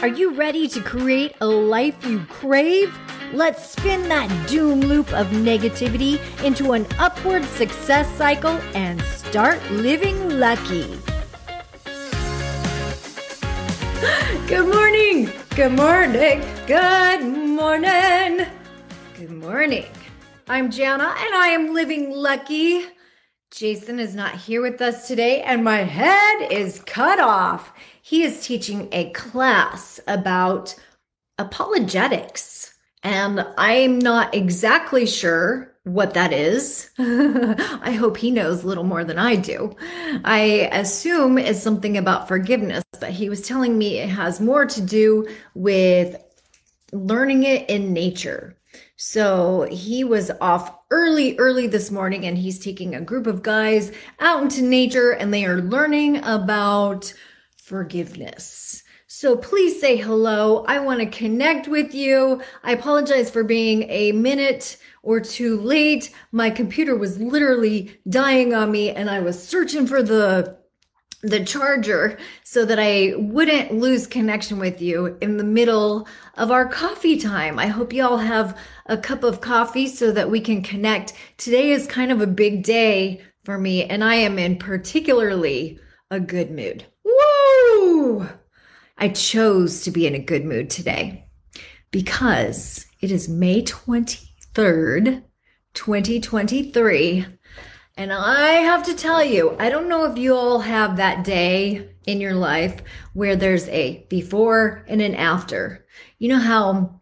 Are you ready to create a life you crave? Let's spin that doom loop of negativity into an upward success cycle and start living lucky. Good morning. Good morning. Good morning. Good morning. I'm Jana and I am living lucky. Jason is not here with us today and my head is cut off. He is teaching a class about apologetics. And I'm not exactly sure what that is. I hope he knows a little more than I do. I assume it's something about forgiveness, but he was telling me it has more to do with learning it in nature. So he was off early, early this morning and he's taking a group of guys out into nature and they are learning about forgiveness. So please say hello. I want to connect with you. I apologize for being a minute or two late. My computer was literally dying on me and I was searching for the the charger so that I wouldn't lose connection with you in the middle of our coffee time. I hope you all have a cup of coffee so that we can connect. Today is kind of a big day for me and I am in particularly a good mood. Woo! I chose to be in a good mood today because it is May 23rd, 2023. And I have to tell you, I don't know if you all have that day in your life where there's a before and an after. You know how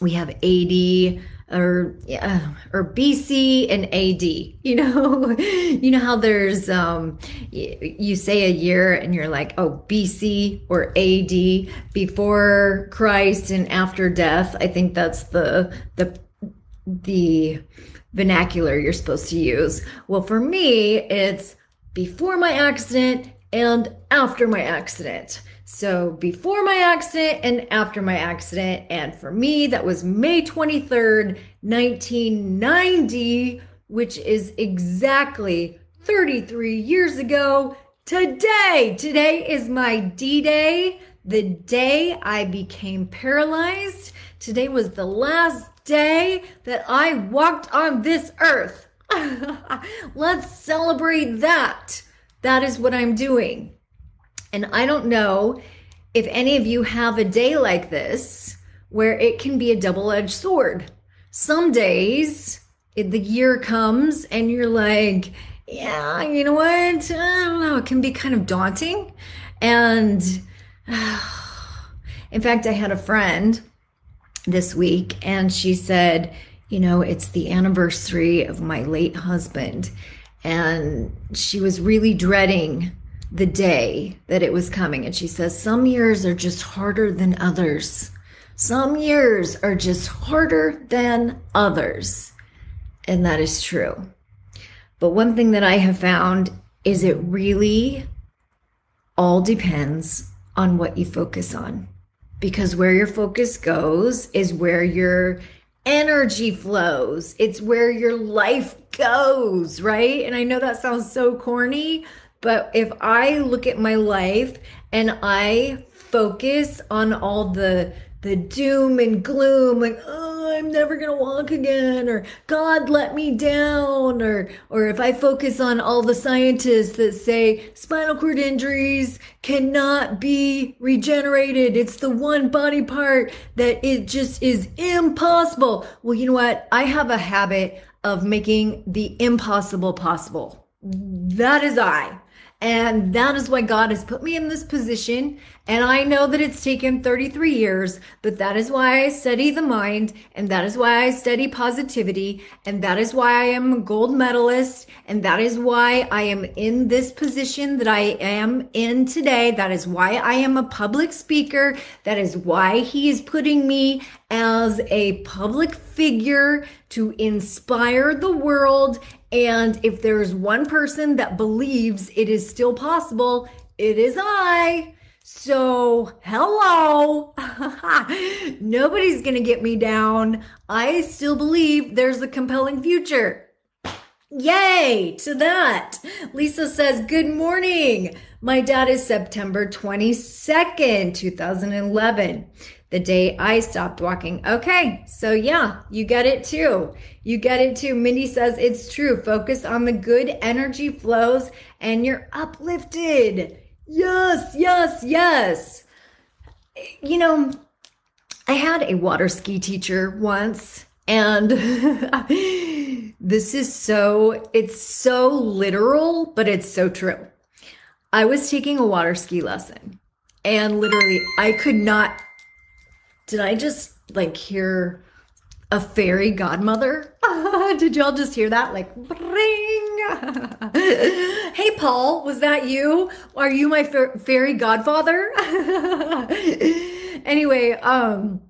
we have AD, or uh, or BC and AD. You know, you know how there's um you say a year and you're like, oh, BC or AD before Christ and after death. I think that's the the the vernacular you're supposed to use. Well, for me, it's before my accident and after my accident. So before my accident and after my accident. And for me, that was May 23rd, 1990, which is exactly 33 years ago today. Today is my D Day, the day I became paralyzed. Today was the last day that I walked on this earth. Let's celebrate that. That is what I'm doing. And I don't know if any of you have a day like this where it can be a double edged sword. Some days it, the year comes and you're like, yeah, you know what? I don't know. It can be kind of daunting. And in fact, I had a friend this week and she said, you know, it's the anniversary of my late husband. And she was really dreading the day that it was coming. And she says, Some years are just harder than others. Some years are just harder than others. And that is true. But one thing that I have found is it really all depends on what you focus on. Because where your focus goes is where your energy flows. It's where your life goes, right? And I know that sounds so corny, but if I look at my life and I focus on all the the doom and gloom like oh i'm never going to walk again or god let me down or or if i focus on all the scientists that say spinal cord injuries cannot be regenerated it's the one body part that it just is impossible. Well you know what? I have a habit of making the impossible possible. That is i and that is why God has put me in this position. And I know that it's taken 33 years, but that is why I study the mind. And that is why I study positivity. And that is why I am a gold medalist. And that is why I am in this position that I am in today. That is why I am a public speaker. That is why he is putting me as a public figure to inspire the world and if there's one person that believes it is still possible, it is I. So, hello. Nobody's going to get me down. I still believe there's a compelling future. Yay to that. Lisa says, Good morning. My dad is September 22nd, 2011, the day I stopped walking. Okay, so yeah, you get it too. You get it too. Mindy says, It's true. Focus on the good energy flows and you're uplifted. Yes, yes, yes. You know, I had a water ski teacher once and this is so, it's so literal, but it's so true. I was taking a water ski lesson and literally I could not, did I just like hear a fairy godmother? did y'all just hear that? Like, ring. hey, Paul, was that you? Are you my fairy godfather? anyway, um,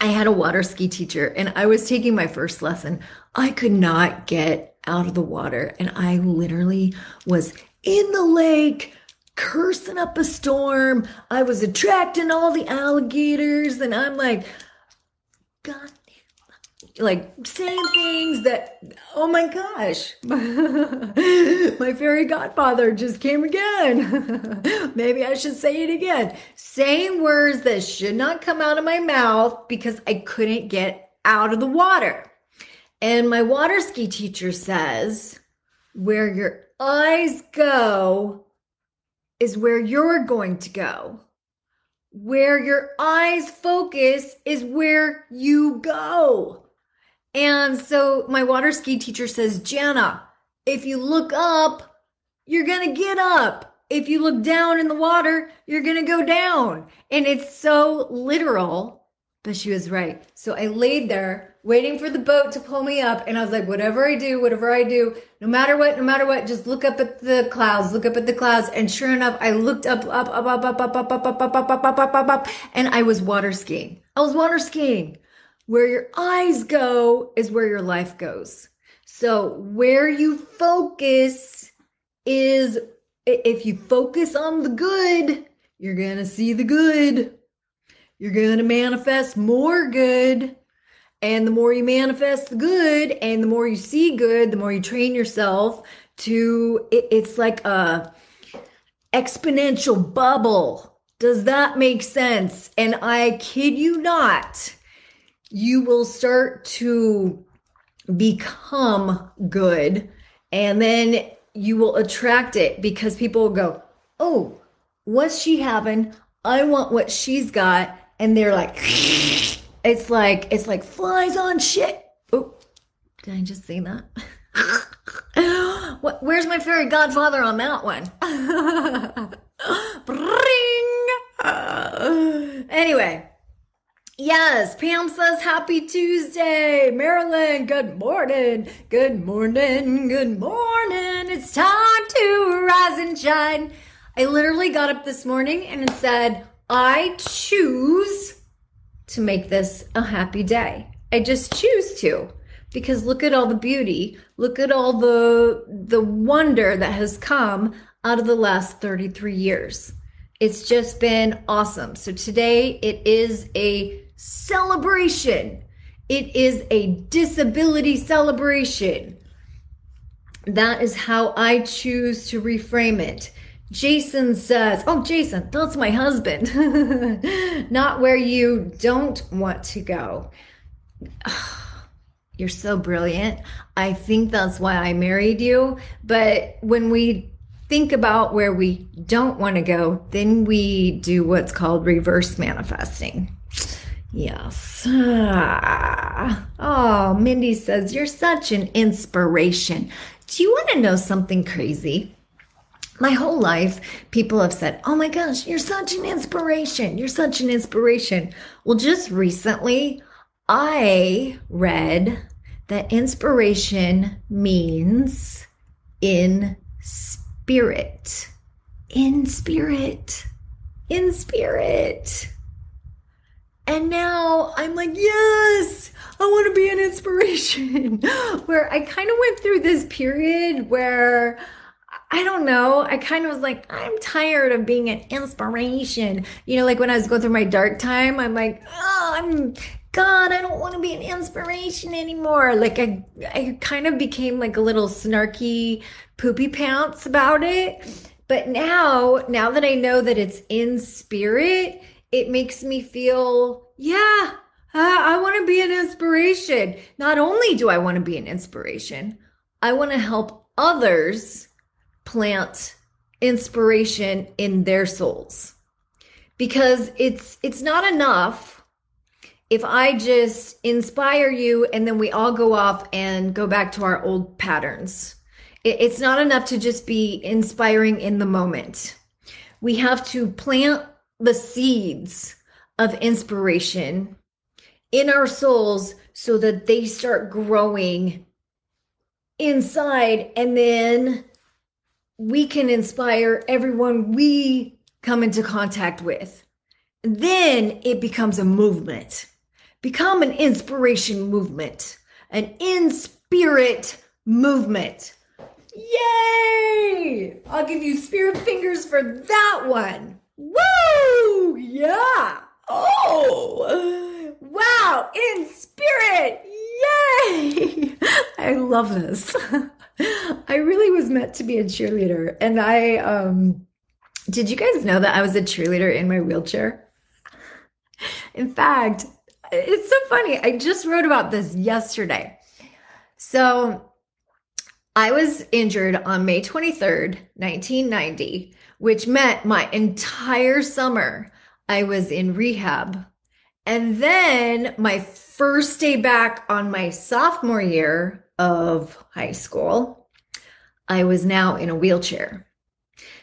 I had a water ski teacher and I was taking my first lesson. I could not get out of the water and I literally was in the lake cursing up a storm. I was attracting all the alligators and I'm like, God like saying things that oh my gosh. My fairy godfather just came again. Maybe i should say it again. Saying words that should not come out of my mouth because i couldn't get out of the water. And my water ski teacher says where your eyes go is where you're going to go where your eyes focus is where you go and so my water ski teacher says, Jana, if you look up, you're going to get up. If you look down in the water, you're going to go down. And it's so literal, but she was right. So I laid there waiting for the boat to pull me up. And I was like, whatever I do, whatever I do, no matter what, no matter what, just look up at the clouds, look up at the clouds. And sure enough, I looked up, up, up, up, up, up, up, up, up, up, up, up, up, up, up, up, and I was water skiing. I was water skiing. Where your eyes go is where your life goes. So, where you focus is if you focus on the good, you're going to see the good. You're going to manifest more good. And the more you manifest the good and the more you see good, the more you train yourself to, it, it's like a exponential bubble. Does that make sense? And I kid you not you will start to become good and then you will attract it because people will go, Oh, what's she having? I want what she's got. And they're like, it's like, it's like flies on shit. Oh, did I just say that? what, where's my fairy godfather on that one? Bring. anyway, Yes, Pam says happy Tuesday. Marilyn, good morning. Good morning. Good morning. It's time to rise and shine. I literally got up this morning and it said, I choose to make this a happy day. I just choose to because look at all the beauty. Look at all the the wonder that has come out of the last 33 years. It's just been awesome. So today it is a celebration. It is a disability celebration. That is how I choose to reframe it. Jason says, Oh, Jason, that's my husband. Not where you don't want to go. You're so brilliant. I think that's why I married you. But when we think about where we don't want to go, then we do what's called reverse manifesting. Yes. Ah. Oh, Mindy says, You're such an inspiration. Do you want to know something crazy? My whole life, people have said, Oh my gosh, you're such an inspiration. You're such an inspiration. Well, just recently, I read that inspiration means in spirit. In spirit. In spirit. And now I'm like, yes, I want to be an inspiration. where I kind of went through this period where I don't know. I kind of was like, I'm tired of being an inspiration. You know, like when I was going through my dark time, I'm like, oh, I'm God, I don't want to be an inspiration anymore. Like I I kind of became like a little snarky poopy pants about it. But now, now that I know that it's in spirit, it makes me feel, yeah, I, I want to be an inspiration. Not only do I want to be an inspiration, I want to help others plant inspiration in their souls. Because it's it's not enough if I just inspire you and then we all go off and go back to our old patterns. It's not enough to just be inspiring in the moment. We have to plant the seeds of inspiration in our souls so that they start growing inside and then we can inspire everyone we come into contact with. Then it becomes a movement. Become an inspiration movement, an in spirit movement. Yay! I'll give you spirit fingers for that one. Woo! Yeah! Oh! Wow! In spirit! Yay! I love this. I really was meant to be a cheerleader. And I, um, did you guys know that I was a cheerleader in my wheelchair? In fact, it's so funny. I just wrote about this yesterday. So I was injured on May 23rd, 1990, which meant my entire summer I was in rehab. And then my first day back on my sophomore year of high school, I was now in a wheelchair.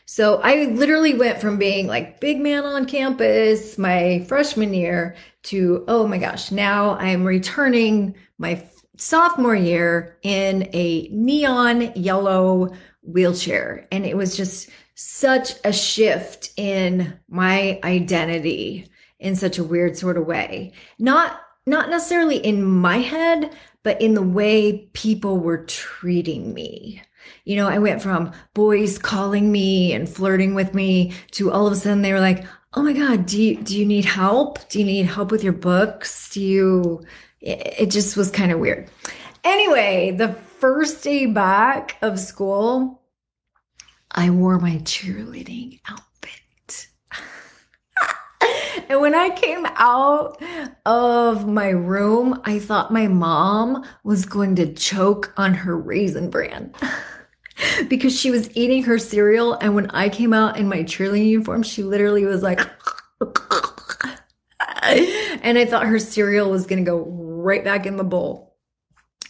So I literally went from being like big man on campus my freshman year to, oh my gosh, now I'm returning my sophomore year in a neon yellow wheelchair. And it was just such a shift in my identity in such a weird sort of way. Not not necessarily in my head, but in the way people were treating me. You know, I went from boys calling me and flirting with me to all of a sudden they were like, "Oh my god, do you do you need help? Do you need help with your books? Do you it, just was kind of weird." Anyway, the first day back of school, I wore my cheerleading outfit. And when I came out of my room, I thought my mom was going to choke on her raisin bran. because she was eating her cereal. And when I came out in my cheerleading uniform, she literally was like, and I thought her cereal was going to go right back in the bowl.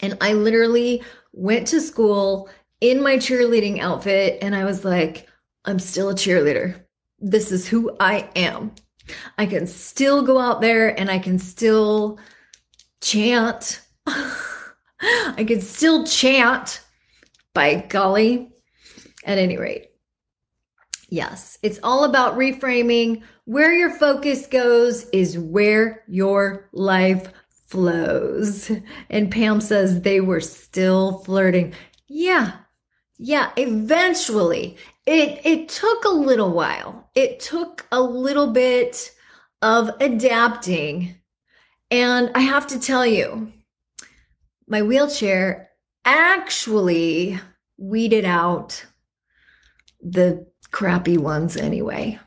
And I literally went to school in my cheerleading outfit and I was like, I'm still a cheerleader. This is who I am. I can still go out there and I can still chant. I can still chant by golly. At any rate, yes, it's all about reframing. Where your focus goes is where your life flows. And Pam says they were still flirting. Yeah. Yeah, eventually. It it took a little while. It took a little bit of adapting. And I have to tell you, my wheelchair actually weeded out the crappy ones anyway.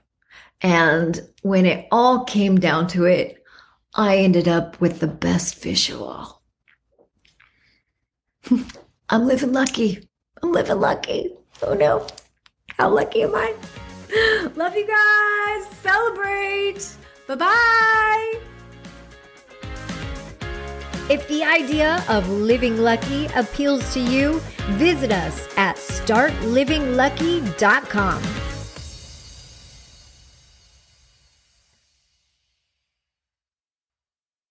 And when it all came down to it, I ended up with the best fish of all. I'm living lucky. I'm living lucky. Oh no. How lucky am I? Love you guys. Celebrate. Bye bye. If the idea of living lucky appeals to you, visit us at startlivinglucky.com.